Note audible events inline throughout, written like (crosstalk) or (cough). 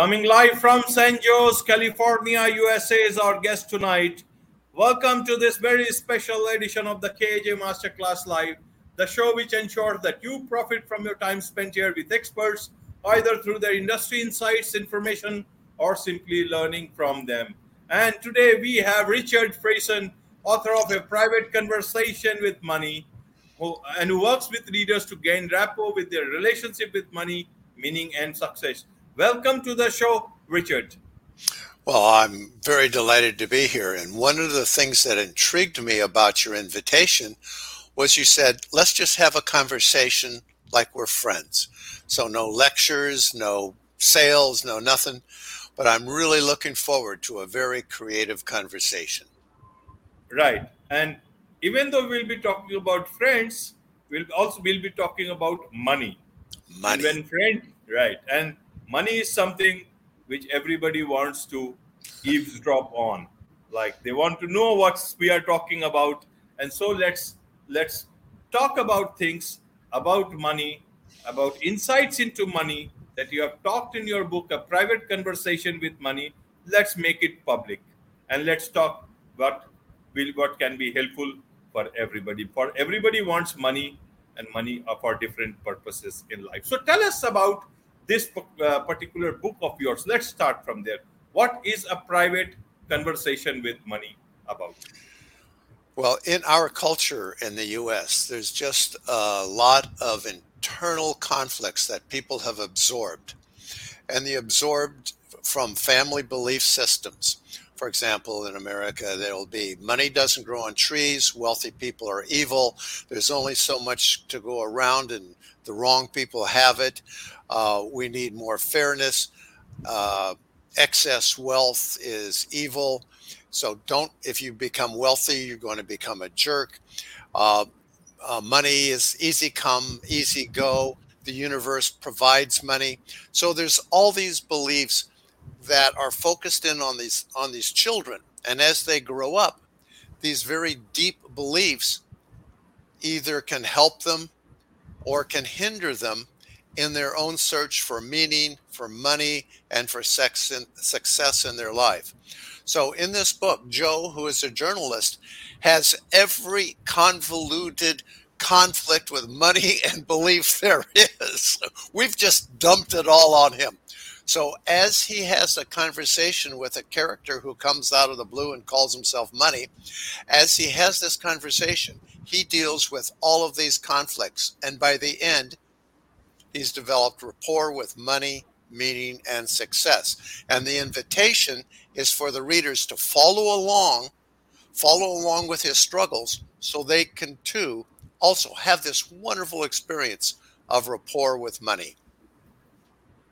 Coming live from San Jose, California, USA is our guest tonight. Welcome to this very special edition of the KAJ Masterclass Live, the show which ensures that you profit from your time spent here with experts, either through their industry insights, information, or simply learning from them. And today we have Richard Friesen, author of A Private Conversation with Money, who, and who works with leaders to gain rapport with their relationship with money, meaning, and success. Welcome to the show, Richard. Well, I'm very delighted to be here. And one of the things that intrigued me about your invitation was you said, let's just have a conversation like we're friends. So, no lectures, no sales, no nothing. But I'm really looking forward to a very creative conversation. Right. And even though we'll be talking about friends, we'll also we'll be talking about money. Money. When friend, right. And money is something which everybody wants to eavesdrop on. Like they want to know what we are talking about. And so let's let's talk about things about money about insights into money that you have talked in your book a private conversation with money. Let's make it public and let's talk what will what can be helpful for everybody. For everybody wants money and money for different purposes in life. So tell us about this uh, particular book of yours. Let's start from there. What is a private conversation with money about? Well, in our culture in the US, there's just a lot of internal conflicts that people have absorbed. And they absorbed from family belief systems. For example, in America, there'll be money doesn't grow on trees, wealthy people are evil, there's only so much to go around, and the wrong people have it. Uh, we need more fairness. Uh, excess wealth is evil. So don't, if you become wealthy, you're going to become a jerk. Uh, uh, money is easy come, easy go. The universe provides money. So there's all these beliefs that are focused in on these on these children, and as they grow up, these very deep beliefs either can help them or can hinder them in their own search for meaning, for money, and for sex success in their life. So, in this book, Joe, who is a journalist, has every convoluted conflict with money (laughs) and belief there is. We've just dumped it all on him. So, as he has a conversation with a character who comes out of the blue and calls himself Money, as he has this conversation, he deals with all of these conflicts. And by the end, He's developed rapport with money, meaning, and success. And the invitation is for the readers to follow along, follow along with his struggles so they can too also have this wonderful experience of rapport with money.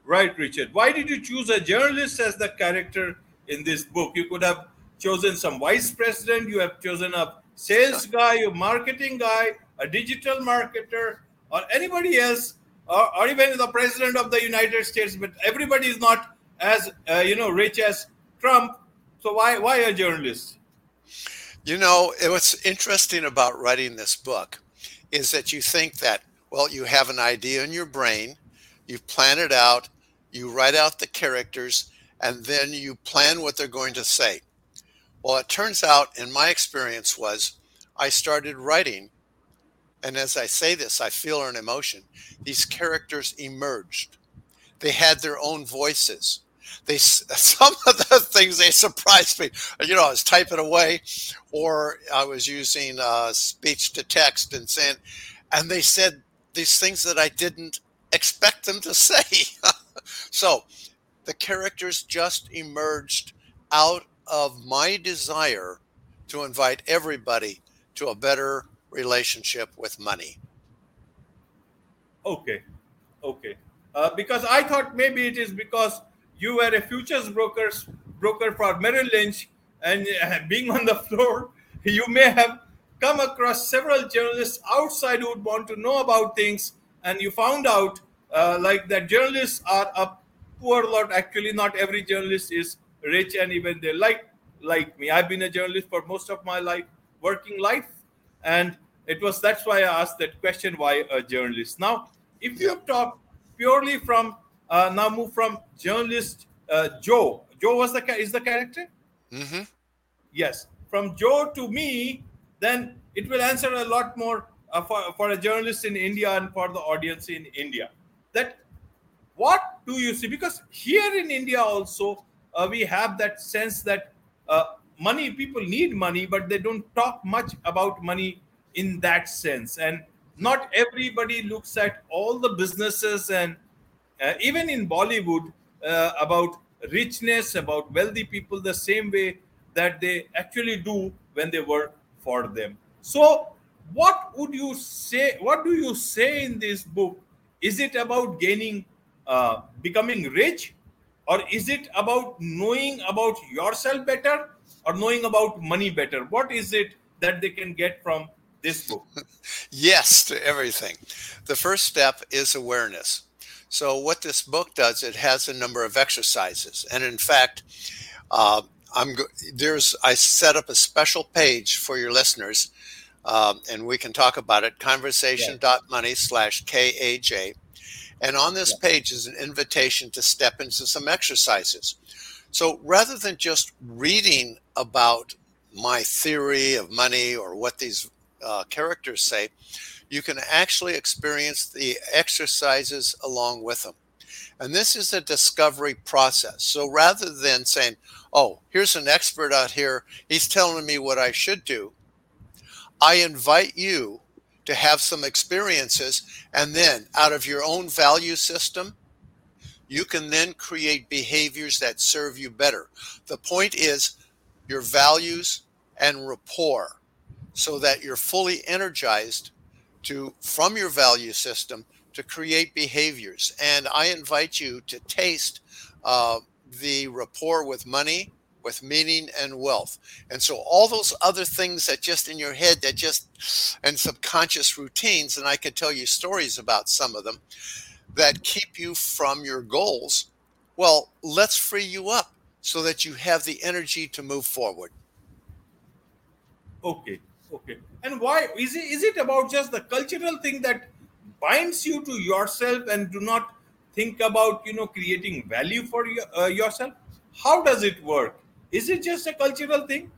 Right, Richard. Why did you choose a journalist as the character in this book? You could have chosen some vice president, you have chosen a sales guy, a marketing guy, a digital marketer, or anybody else or, or even the president of the United States, but everybody is not as uh, you know rich as Trump. So why why a journalist? You know, what's interesting about writing this book is that you think that well, you have an idea in your brain, you plan it out, you write out the characters, and then you plan what they're going to say. Well, it turns out, in my experience, was I started writing and as I say this, I feel an emotion. These characters emerged. They had their own voices. They (laughs) some of the things they surprised me. You know, I was typing away, or I was using uh, speech to text and saying, and they said these things that I didn't expect them to (laughs) say. So, the characters just emerged out of my desire to invite everybody to a better relationship with money. Okay, okay. Uh, because I thought maybe it is because you were a futures brokers broker for Merrill Lynch, and uh, (laughs) being on the floor, (laughs) you may have come across several journalists outside who would want to know about things, and you found out uh, like that journalists are a poor lot. Actually, not every journalist is rich, and even they like like me. I've been a journalist for most of my life, working life, and it was that's why I asked that question why a journalist. Now, if you have talked purely from uh, now move from journalist uh, Joe. Joe was the is the character. Mm-hmm. Yes, from Joe to me, then it will answer a lot more uh, for for a journalist in India and for the audience in India. That what do you see? Because here in India also uh, we have that sense that uh, money people need money, but they don't talk much about money in that sense. And not everybody looks at all the businesses and uh, even in bollywood uh, about richness about wealthy people the same way that they actually do when they work for them. So what would you say what do you say in this book? Is it about gaining uh, becoming rich or is it about knowing about yourself better or knowing about money better what is it that they can get from this book? (laughs) yes, to everything. The first step is awareness. So, what this book does, it has a number of exercises, and in fact, uh, I'm there's I set up a special page for your listeners, um, and we can talk about it. Conversation.money slash kaj, and on this yeah. page is an invitation to step into some exercises. So rather than just reading about my theory of money or what these uh, characters say, you can actually experience the exercises along with them. And this is a discovery process. So rather than saying, oh, here's an expert out here, he's telling me what I should do, I invite you to have some experiences. And then out of your own value system, you can then create behaviors that serve you better. The point is your values and rapport so that you're fully energized to from your value system to create behaviors. And I invite you to taste uh, the rapport with money, with meaning and wealth. And so all those other things that just in your head that just and subconscious routines, and I could tell you stories about some of them that keep you from your goals. Well, let's free you up so that you have the energy to move forward. Okay. Okay. And why is it is it about just the cultural thing that binds you to yourself and do not think about you know creating value for uh, yourself? How does it work? Is it just a cultural thing?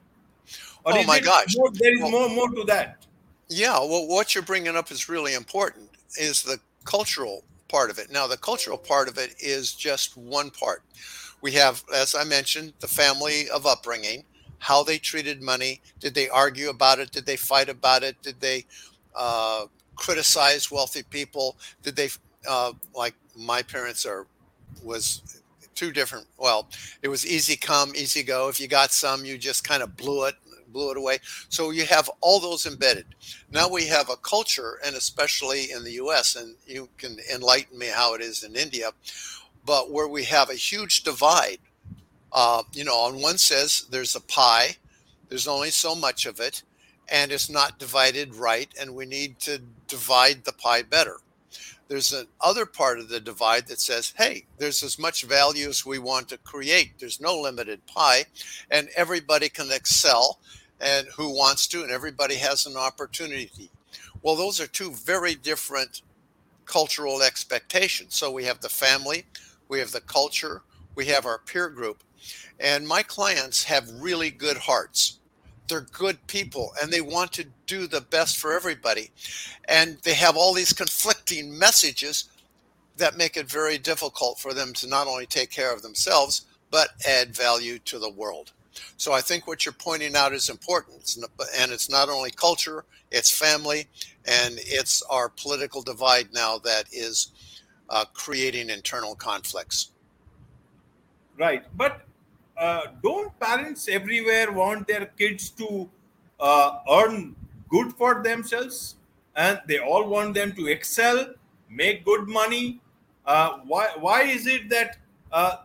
Or oh my gosh! More, there is well, more more to that. Yeah. Well, what you're bringing up is really important. Is the cultural part of it. Now, the cultural part of it is just one part. We have, as I mentioned, the family of upbringing how they treated money. Did they argue about it? Did they fight about it? Did they uh, criticize wealthy people? Did they uh, like my parents are was two different. Well, it was easy come, easy go. If you got some, you just kind of blew it blew it away. So you have all those embedded. Now we have a culture, and especially in the U.S., and you can enlighten me how it is in India, but where we have a huge divide uh, you know, on one says there's a pie, there's only so much of it, and it's not divided right, and we need to divide the pie better. There's an other part of the divide that says, hey, there's as much value as we want to create. There's no limited pie, and everybody can excel, and who wants to, and everybody has an opportunity. Well, those are two very different cultural expectations. So we have the family, we have the culture, we have our peer group, and my clients have really good hearts. They're good people and they want to do the best for everybody. And they have all these conflicting messages that make it very difficult for them to not only take care of themselves, but add value to the world. So I think what you're pointing out is important. and it's not only culture, it's family, and it's our political divide now that is uh, creating internal conflicts. Right. But uh, don't parents everywhere want their kids to uh, earn good for themselves? And they all want them to excel make good money. Uh, why why is it that uh,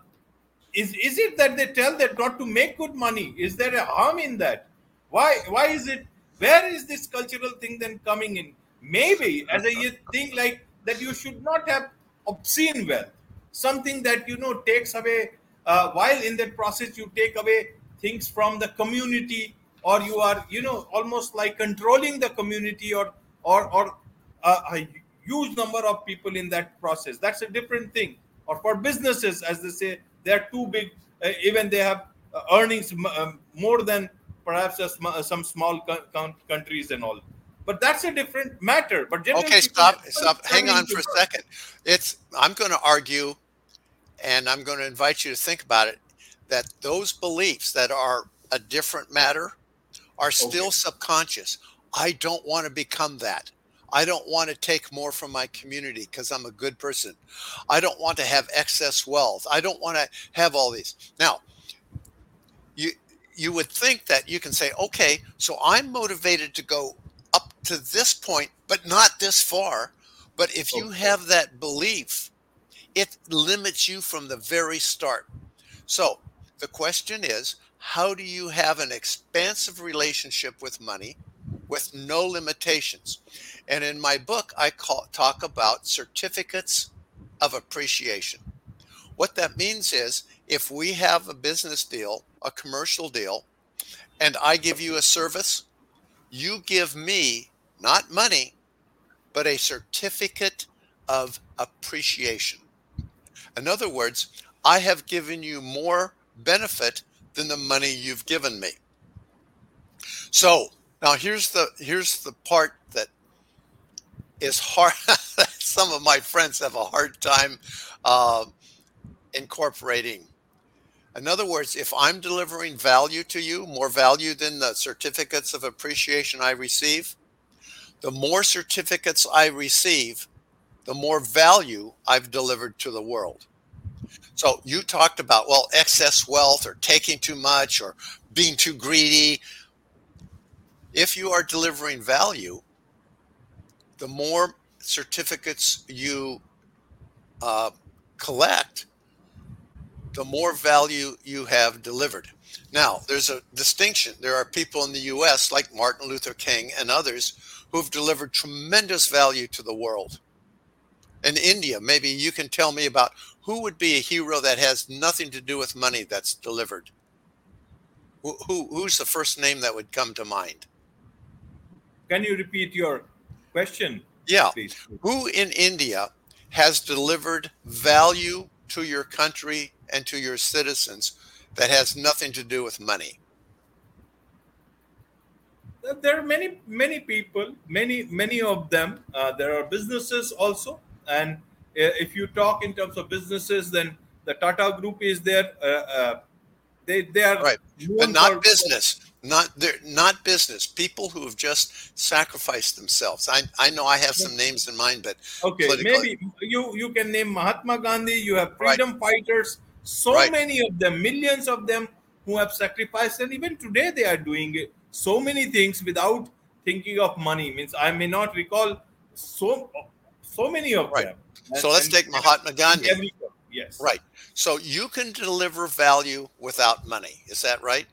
is is it that they tell them not to make good money? Is there a harm in that? Why why is it where is this cultural thing then coming in? Maybe as a thing like that you should not have obscene wealth. Something that you know takes away uh, while in that process you take away things from the community or you are you know almost like controlling the community or or or uh, a huge number of people in that process that's a different thing or for businesses as they say they're too big. Uh, even they have uh, earnings um, more than perhaps sm- uh, some small co- countries and all. But that's a different matter. But generally, okay, stop, stop. Hang on for a second. It's. I'm going to argue, and I'm going to invite you to think about it. That those beliefs that are a different matter are oh, still okay. subconscious. I don't want to become that. I don't want to take more from my community because I'm a good person. I don't want to have excess wealth. I don't want to have all these. Now, you you would think that you can say, okay, so I'm motivated to go up to this point, but not this far. But if oh, you have that belief, it limits you from the very start. So the question is, how do you have an expansive relationship with money with no limitations? And in my book, I call, talk about certificates of appreciation. What that means is if we have a business deal, a commercial deal, and I give you a service, you give me not money, but a certificate of appreciation. In other words, I have given you more benefit than the money you've given me. So now here's the here's the part that is hard. (laughs) Some of my friends have a hard time uh, incorporating. In other words, if I'm delivering value to you, more value than the certificates of appreciation I receive, the more certificates I receive, the more value I've delivered to the world. So you talked about, well, excess wealth or taking too much or being too greedy. If you are delivering value, the more certificates you uh, collect, the more value you have delivered. Now, there's a distinction. There are people in the US, like Martin Luther King and others, who've delivered tremendous value to the world. In India, maybe you can tell me about who would be a hero that has nothing to do with money that's delivered. Who, who who's the first name that would come to mind? Can you repeat your question? Yeah. Please? Who in India has delivered value to your country and to your citizens that has nothing to do with money? There are many, many people, many, many of them. Uh, there are businesses also, and uh, if you talk in terms of businesses, then the Tata Group is there. Uh, uh they they are right, but not business. Not they're not business. People who have just sacrificed themselves. I I know I have some names in mind, but okay, maybe you you can name Mahatma Gandhi. You have freedom right. fighters. So right. many of them, millions of them, who have sacrificed, and even today they are doing it. so many things without thinking of money. Means I may not recall so so many of right. them. And, so let's take Mahatma Gandhi. Yes. Right. So you can deliver value without money. Is that right?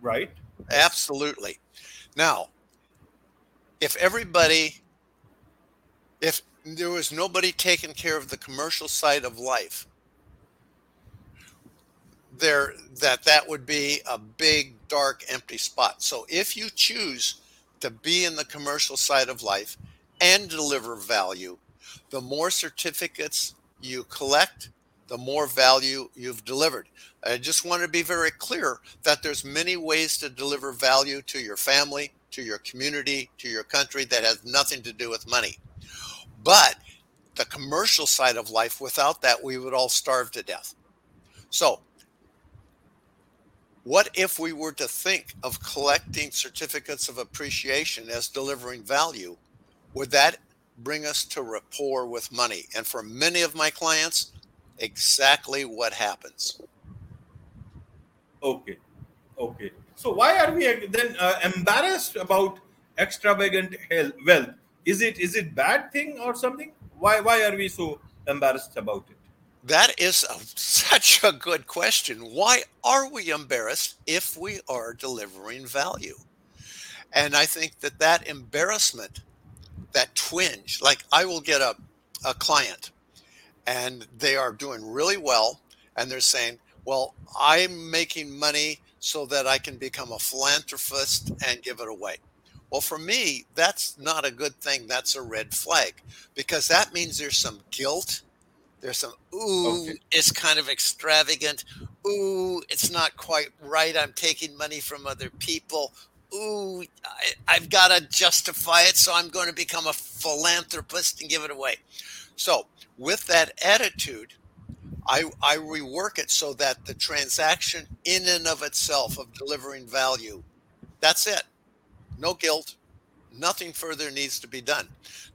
Right. Absolutely. Now, if everybody, if there was nobody taking care of the commercial side of life, there that that would be a big dark empty spot. So if you choose to be in the commercial side of life and deliver value, the more certificates you collect, the more value you've delivered. I just want to be very clear that there's many ways to deliver value to your family, to your community, to your country that has nothing to do with money. But the commercial side of life, without that, we would all starve to death. So, what if we were to think of collecting certificates of appreciation as delivering value? Would that bring us to rapport with money? And for many of my clients, exactly what happens. Okay. Okay. So why are we then uh, embarrassed about extravagant wealth? Is it is it bad thing or something? Why why are we so embarrassed about it? That is a, such a good question. Why are we embarrassed if we are delivering value? And I think that that embarrassment, that twinge, like I will get a, a client and they are doing really well and they're saying well i'm making money so that i can become a philanthropist and give it away well for me that's not a good thing that's a red flag because that means there's some guilt There's some, ooh, okay. it's kind of extravagant. Ooh, it's not quite right. I'm taking money from other people. Ooh, I, have got to justify it. So I'm going to become a philanthropist and give it away. So, with that attitude, I, I rework it so that the transaction in and of itself of delivering value, that's it. No guilt, nothing further needs to be done.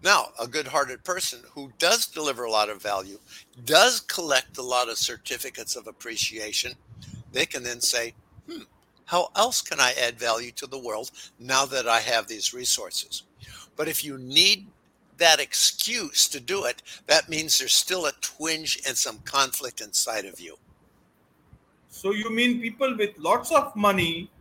Now, a good hearted person who does deliver a lot of value, does collect a lot of certificates of appreciation, they can then say, hmm, how else can I add value to the world now that I have these resources? But if you need that excuse to do it, that means there's still a twinge and some conflict inside of you. So you mean people with lots of money,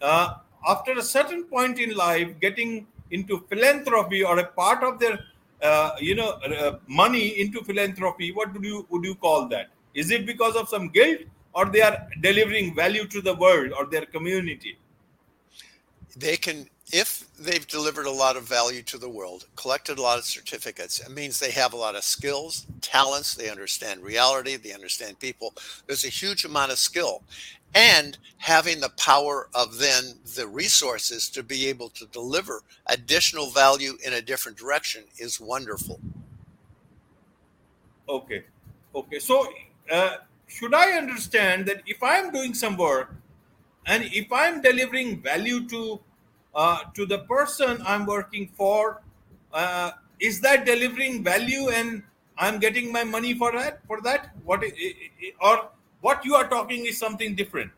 uh, after a certain point in life, getting into philanthropy or a part of their, uh, you know, uh, money into philanthropy? What would you would you call that? Is it because of some guilt, or they are delivering value to the world or their community? They can if they've delivered a lot of value to the world, collected a lot of certificates, it means they have a lot of skills, talents, they understand reality, they understand people. There's a huge amount of skill. And having the power of then the resources to be able to deliver additional value in a different direction is wonderful. Okay. Okay. So, uh, should I understand that if I'm doing some work and if I'm delivering value to uh, to the person I'm working for, uh, is that delivering value and I'm getting my money for that? For that, what or what you are talking is something different.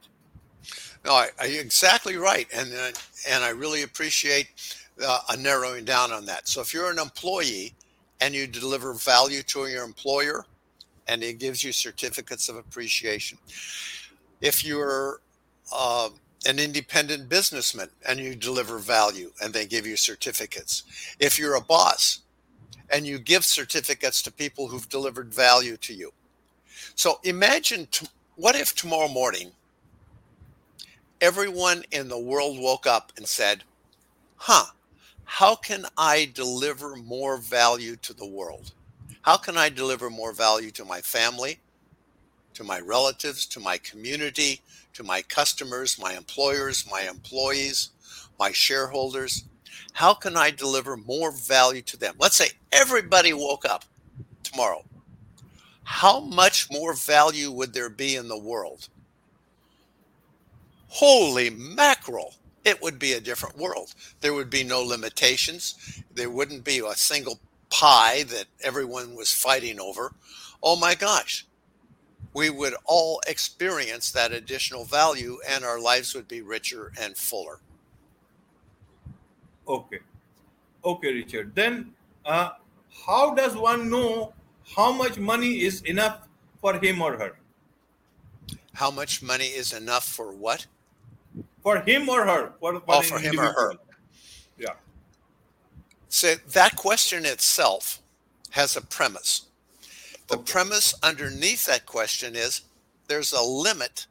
No, I, I, exactly right, and uh, and I really appreciate uh, a narrowing down on that. So if you're an employee and you deliver value to your employer, and it gives you certificates of appreciation. If you're uh, an independent businessman and you deliver value and they give you certificates. If you're a boss and you give certificates to people who've delivered value to you. So imagine t- what if tomorrow morning everyone in the world woke up and said, huh, how can I deliver more value to the world? How can I deliver more value to my family, to my relatives, to my community, to my customers, my employers, my employees, my shareholders? How can I deliver more value to them? Let's say everybody woke up tomorrow. How much more value would there be in the world? Holy mackerel! It would be a different world. There would be no limitations. There wouldn't be a single pie that everyone was fighting over. Oh my gosh, we would all experience that additional value and our lives would be richer and fuller. Okay. Okay, Richard. Then, uh, how does one know how much money is enough for him or her? How much money is enough for what? For him or her. For, for oh, for him or her. Yeah. So that question itself has a premise. The okay. premise underneath that question is there's a limit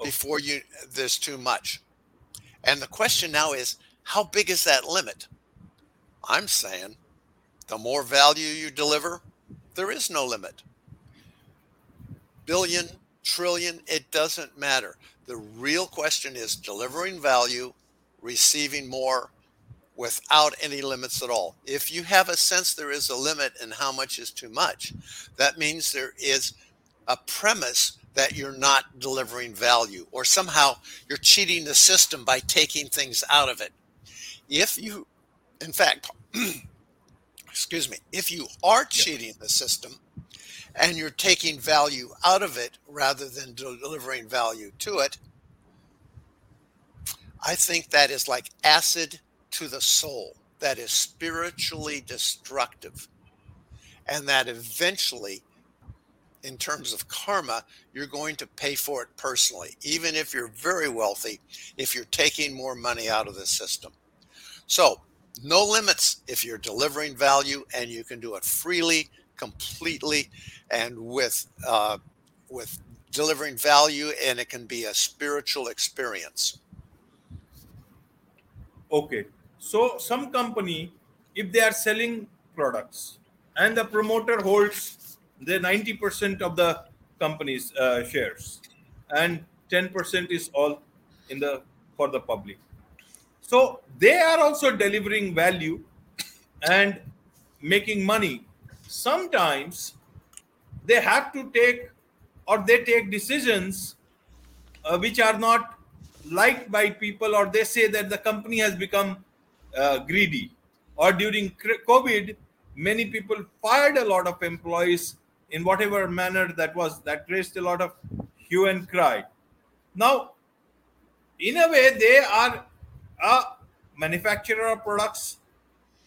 okay. before you there's too much. And the question now is how big is that limit? I'm saying the more value you deliver, there is no limit. Billion, trillion, it doesn't matter. The real question is delivering value, receiving more, without any limits at all. If you have a sense there is a limit and how much is too much, that means there is a premise that you're not delivering value or somehow you're cheating the system by taking things out of it. If you, in fact, (clears throat) excuse me, if you are cheating the system and you're taking value out of it rather than delivering value to it, I think that is like acid to the soul that is spiritually destructive. And that eventually in terms of karma you're going to pay for it personally even if you're very wealthy if you're taking more money out of the system. So no limits if you're delivering value and you can do it freely completely and with uh, with delivering value and it can be a spiritual experience. Okay so some company, if they are selling products and the promoter holds the 90% of the company's uh, shares and 10% is all in the for the public. So they are also delivering value and making money. Sometimes they have to take or they take decisions uh, which are not liked by people or they say that the company has become uh, greedy. Or during covid many people fired a lot of employees in whatever manner that was that raised a lot of hue and cry. Now in a way they are a manufacturer of products.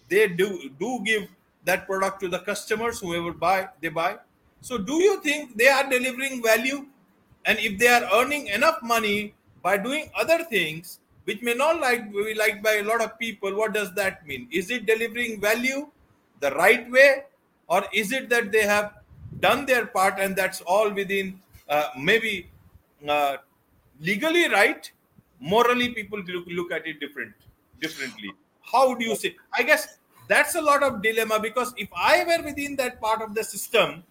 They do do give that product to the customers whoever buy they buy. So do you think they are delivering value? And if they are earning enough money by doing other things which may not like be liked by a lot of people what does that mean? Is it delivering value the right way or is it that they have done their part and that's all within uh, maybe uh, legally right? Morally people look, look at it different differently. How do you say? I guess that's a lot of dilemma because if i were within that part of the system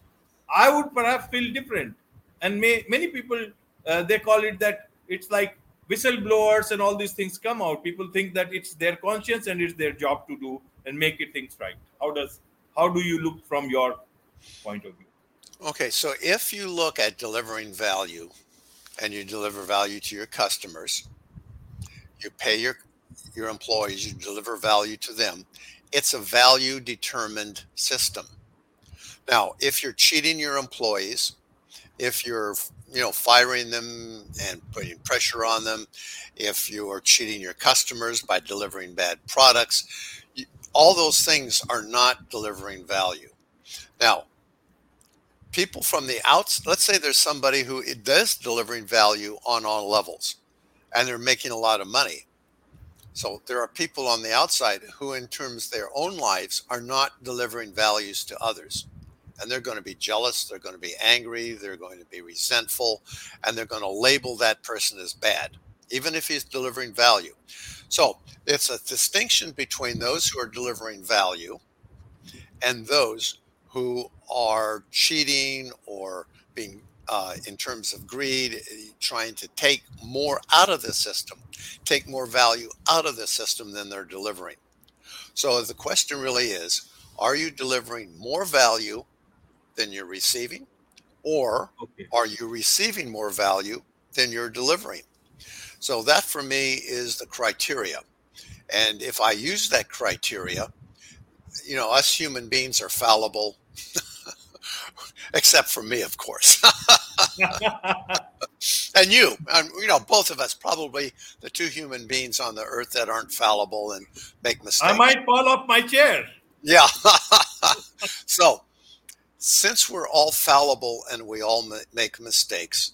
i would perhaps feel different. And may, many people uh, they call it that it's like whistleblowers and all these things come out people think that it's their conscience and it's their job to do and make it things right. How does how do you look from your point of view? Okay so if you look at delivering value and you deliver value to your customers you pay your your employees you deliver value to them it's a value determined system. Now if you're cheating your employees if you're you know firing them and putting pressure on them if you are cheating your customers by delivering bad products all those things are not delivering value. Now people from the outs let's say there's somebody who does delivering value on all levels and they're making a lot of money. So there are people on the outside who in terms of their own lives are not delivering values to others and they're going to be jealous, they're going to be angry, they're going to be resentful, and they're going to label that person as bad, even if he's delivering value. So it's a distinction between those who are delivering value and those who are cheating or being uh, in terms of greed, trying to take more out of the system, take more value out of the system than they're delivering. So the question really is are you delivering more value than you're receiving? Or okay. are you receiving more value than you're delivering? So that for me is the criteria. And if I use that criteria, you know, us human beings are fallible, (laughs) except for me, of course. (laughs) and you, and, you know, both of us, probably the two human beings on the earth that aren't fallible and make mistakes. I might fall off my chair. Yeah. (laughs) so since we're all fallible and we all make mistakes,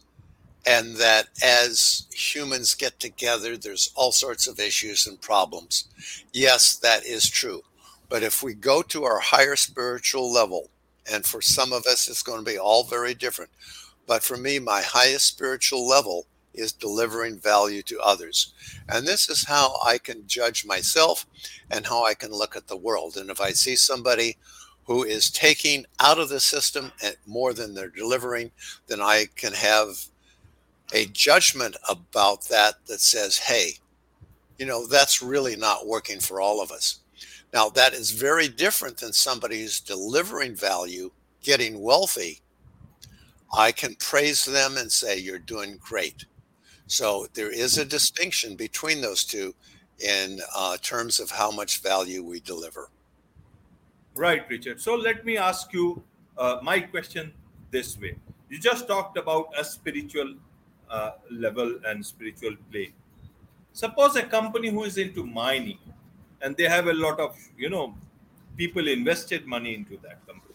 and that as humans get together, there's all sorts of issues and problems. Yes, that is true. But if we go to our higher spiritual level, and for some of us, it's going to be all very different. But for me, my highest spiritual level is delivering value to others. And this is how I can judge myself and how I can look at the world. And if I see somebody who is taking out of the system more than they're delivering, then I can have a judgment about that that says, hey, you know, that's really not working for all of us. Now, that is very different than somebody who's delivering value, getting wealthy. I can praise them and say, you're doing great. So there is a distinction between those two in uh, terms of how much value we deliver. Right, Richard. So let me ask you uh, my question this way. You just talked about a spiritual uh, level and spiritual play. Suppose a company who is into mining and they have a lot of, you know, people invested money into that company.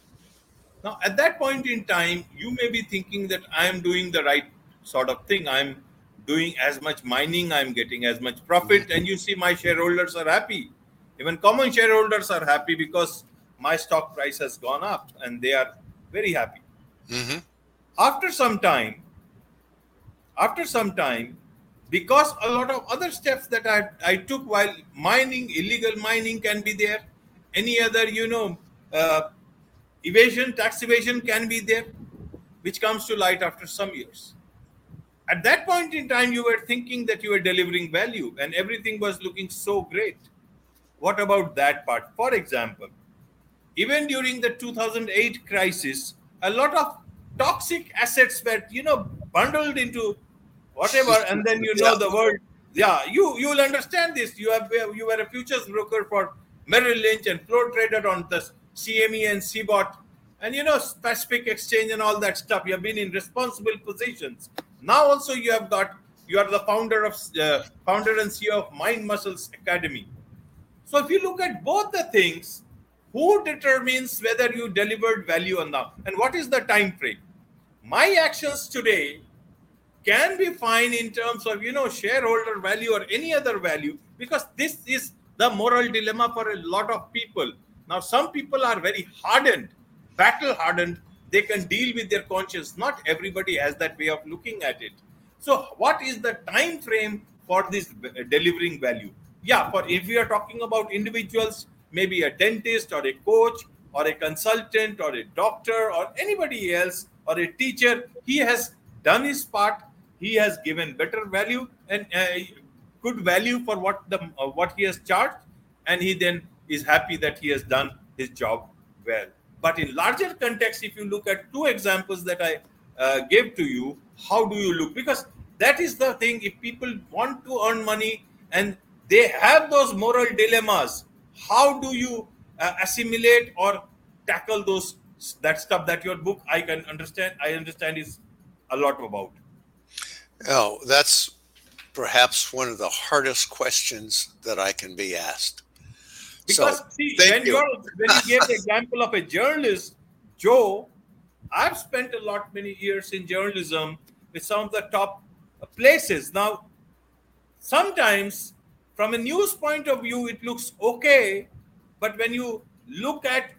Now, at that point in time, you may be thinking that I am doing the right sort of thing. I'm doing as much mining, I'm getting as much profit, and you see my shareholders are happy. Even common shareholders are happy because my stock price has gone up and they are very happy mm-hmm. after some time after some time because a lot of other steps that I, I took while mining illegal mining can be there any other you know uh, evasion, tax evasion can be there, which comes to light after some years. At that point in time, you were thinking that you were delivering value and everything was looking so great. What about that part? For example, even during the 2008 crisis, a lot of toxic assets were, you know, bundled into whatever, and then you know yeah. the world. Yeah, you you will understand this. You have you were a futures broker for Merrill Lynch and floor trader on the CME and CBOT, and you know Pacific Exchange and all that stuff. You have been in responsible positions. Now also you have got you are the founder of uh, founder and CEO of Mind Muscles Academy. So if you look at both the things, who determines whether you delivered value or not? And what is the time frame? My actions today can be fine in terms of you know shareholder value or any other value because this is the moral dilemma for a lot of people. Now some people are very hardened battle hardened. They can deal with their conscience. Not everybody has that way of looking at it. So what is the time frame for this delivering value? Yeah for if we are talking about individuals maybe a dentist or a coach or a consultant or a doctor or anybody else or a teacher he has done his part. He has given better value and uh, good value for what the uh, what he has charged. And he then is happy that he has done his job well. But in larger context if you look at two examples that i uh, gave to you how do you look? Because that is the thing if people want to earn money and they have those moral dilemmas how do you uh, assimilate or tackle those that stuff that your book i can understand i understand is a lot about? Oh that's perhaps one of the hardest questions that i can be asked. Because so, see when you. when you gave the (laughs) example of a journalist joe i've spent a lot many years in journalism with some of the top places. Now sometimes from a news point of view it looks okay but when you look at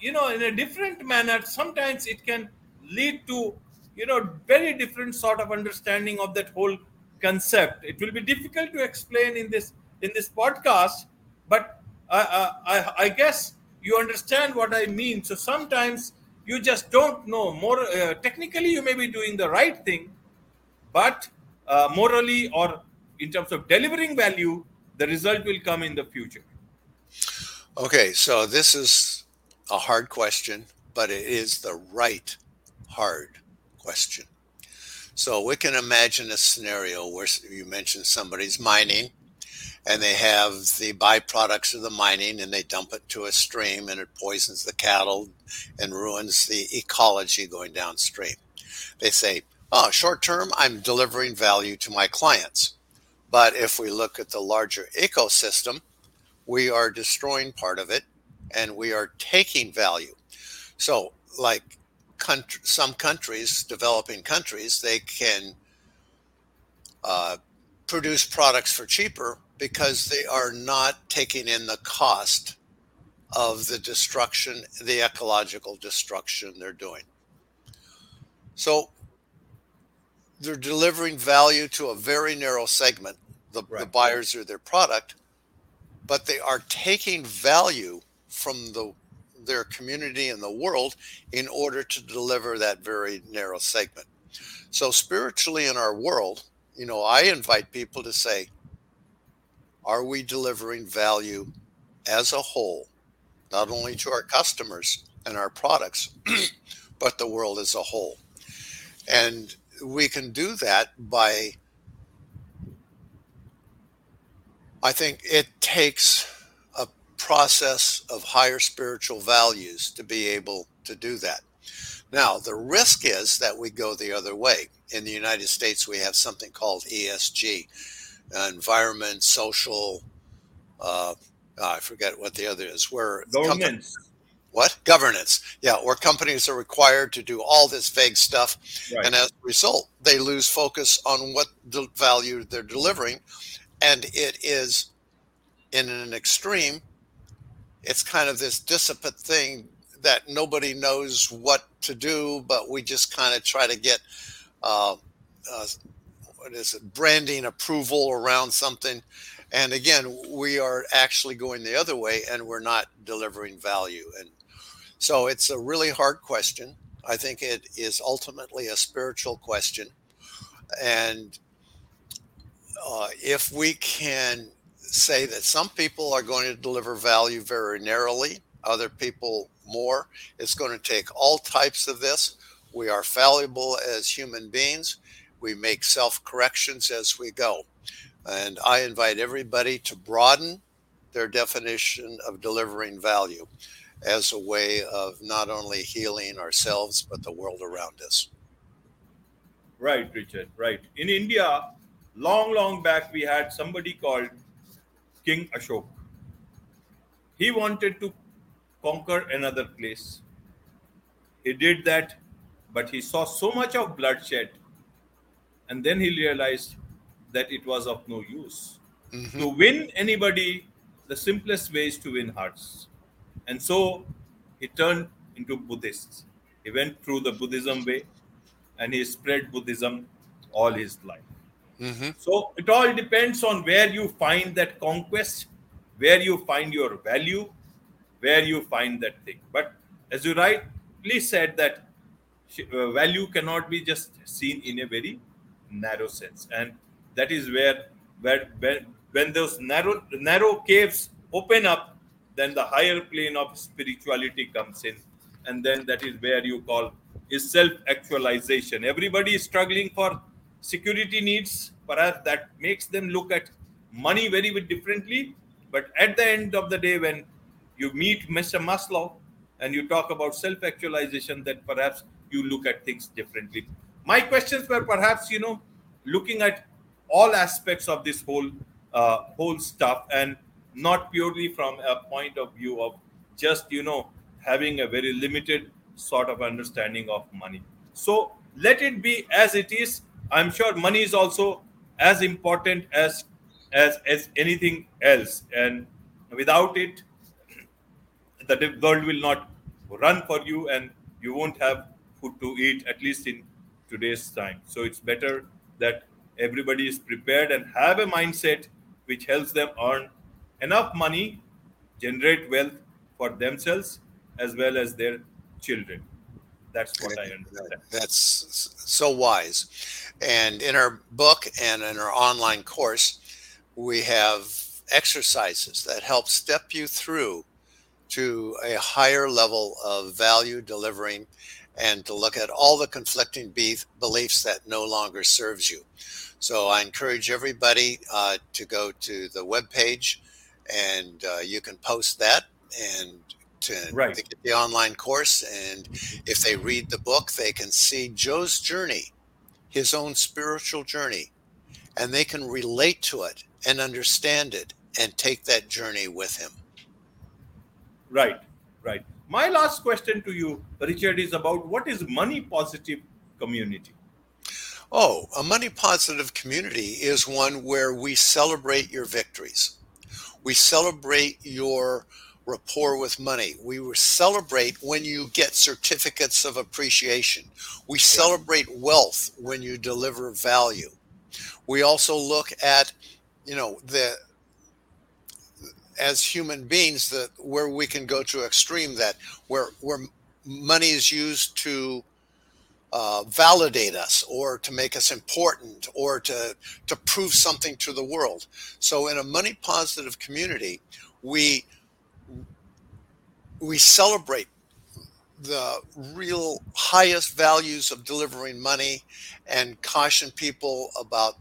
you know in a different manner sometimes it can lead to you know very different sort of understanding of that whole concept it will be difficult to explain in this in this podcast but I, I, I guess you understand what I mean. So sometimes you just don't know. More uh, technically, you may be doing the right thing, but uh, morally or in terms of delivering value, the result will come in the future. Okay, so this is a hard question, but it is the right hard question. So we can imagine a scenario where you mentioned somebody's mining and they have the byproducts of the mining and they dump it to a stream and it poisons the cattle and ruins the ecology going downstream. They say, oh, short term, I'm delivering value to my clients. But if we look at the larger ecosystem, we are destroying part of it and we are taking value. So, like country, some countries, developing countries, they can uh, produce products for cheaper because they are not taking in the cost of the destruction, the ecological destruction they're doing. So they're delivering value to a very narrow segment, the, right. the buyers or their product, but they are taking value from the their community and the world in order to deliver that very narrow segment. So spiritually in our world, you know, I invite people to say, are we delivering value as a whole, not only to our customers and our products, (clears throat) but the world as a whole? And we can do that by I think it takes a process of higher spiritual values to be able to do that. Now, the risk is that we go the other way. In the United States, we have something called ESG environment, social, uh, oh, I forget what the other is, where governance. What governance? Yeah, where companies are required to do all this vague stuff, right. and as a result, they lose focus on what the value they're delivering, and it is in an extreme. It's kind of this dissipate thing that nobody knows what to do, but we just kind of try to get uh, uh, what is it, branding approval around something. And again, we are actually going the other way and we're not delivering value. And So it's a really hard question. I think it is ultimately a spiritual question. And uh, if we can say that some people are going to deliver value very narrowly, other people more, it's going to take all types of this. We are fallible as human beings. We make self corrections as we go. And I invite everybody to broaden their definition of delivering value as a way of not only healing ourselves, but the world around us. Right, Richard, right. In India, long, long back, we had somebody called King Ashok. He wanted to conquer another place. He did that, but he saw so much of bloodshed. And then he realized that it was of no use. Mm-hmm. To win anybody, the simplest way is to win hearts. And so he turned into Buddhist. He went through the Buddhism way and he spread Buddhism all his life. Mm-hmm. So it all depends on where you find that conquest, where you find your value, where you find that thing. But as you rightly said, that uh, value cannot be just seen in a very narrow sense, and that is where where, where when those narrow narrow caves open up, then the higher plane of spirituality comes in, and then that is where you call is self actualization. Everybody is struggling for security needs. Perhaps that makes them look at money very differently. But at the end of the day when you meet mr maslow and you talk about self actualization that perhaps you look at things differently. My questions were perhaps you know looking at all aspects of this whole uh, whole stuff. And not purely from a point of view of just you know having a very limited sort of understanding of money. So let it be as it is. I'm sure money is also as important as as as anything else, and without it, the world will not run for you, and you won't have food to eat at least in today's time. So it's better that everybody is prepared and have a mindset which helps them earn enough money, generate wealth for themselves as well as their children. That's what I understand. That's so wise. And in our book and in our online course, we have exercises that help step you through to a higher level of value delivering and to look at all the conflicting beef, beliefs that no longer serves you. So I encourage everybody uh, to go to the web page and uh, you can post that and to, right. to get the online course. And if they read the book, they can see Joe's journey his own spiritual journey and they can relate to it and understand it and take that journey with him. Right, right. My last question to you, Richard, is about what is money positive community? Oh, a money positive community is one where we celebrate your victories. We celebrate your rapport with money. We celebrate when you get certificates of appreciation. We celebrate wealth when you deliver value. We also look at, you know, the as human beings that where we can go to extreme that where where money is used to uh, validate us or to make us important or to to prove something to the world. So in a money positive community, we we celebrate the real highest values of delivering money and caution people about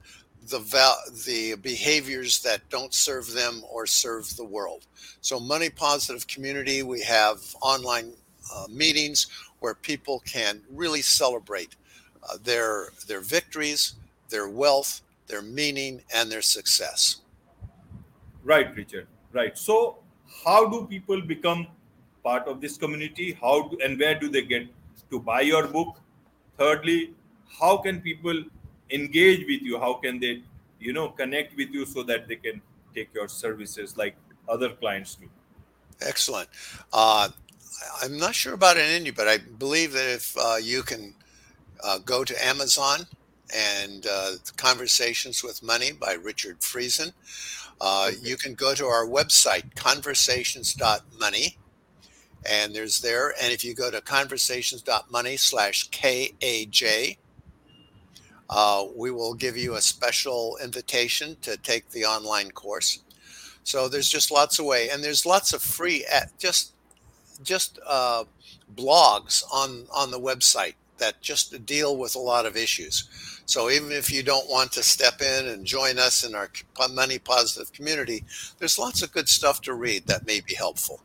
the val- the behaviors that don't serve them or serve the world. So money positive community we have online uh, meetings where people can really celebrate uh, their their victories, their wealth, their meaning and their success. Right, Richard. Right. So how do people become part of this community? How do, and where do they get to buy your book? Thirdly, how can people engage with you? How can they, you know, connect with you so that they can take your services like other clients do? Excellent. Uh, I'm not sure about it in India, but I believe that if uh, you can uh, go to Amazon and uh, Conversations with Money by Richard Friesen, uh, okay. you can go to our website, conversations.money, And there's there. And if you go to conversations.money slash KAJ, uh, we will give you a special invitation to take the online course. So there's just lots of way, and there's lots of free, at just just uh, blogs on on the website that just deal with a lot of issues. So even if you don't want to step in and join us in our money positive community, there's lots of good stuff to read that may be helpful.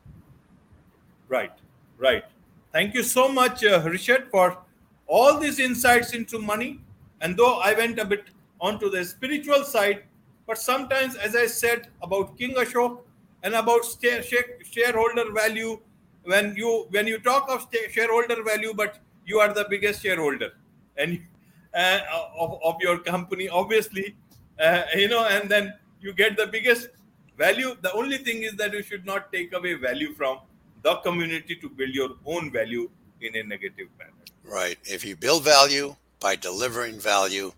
Right, right. Thank you so much, uh, Richard, for all these insights into money. And though I went a bit onto the spiritual side, but sometimes, as I said about King Ashok and about shareholder value, when you when you talk of shareholder value, but you are the biggest shareholder, and uh, of, of your company, obviously, uh, you know, and then you get the biggest value. The only thing is that you should not take away value from the community to build your own value in a negative manner. Right. If you build value by delivering value,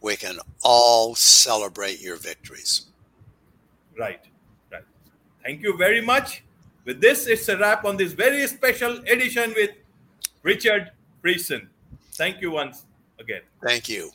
we can all celebrate your victories. Right. Right. Thank you very much. With this, it's a wrap on this very special edition with Richard Friesen. Thank you once again. Thank you.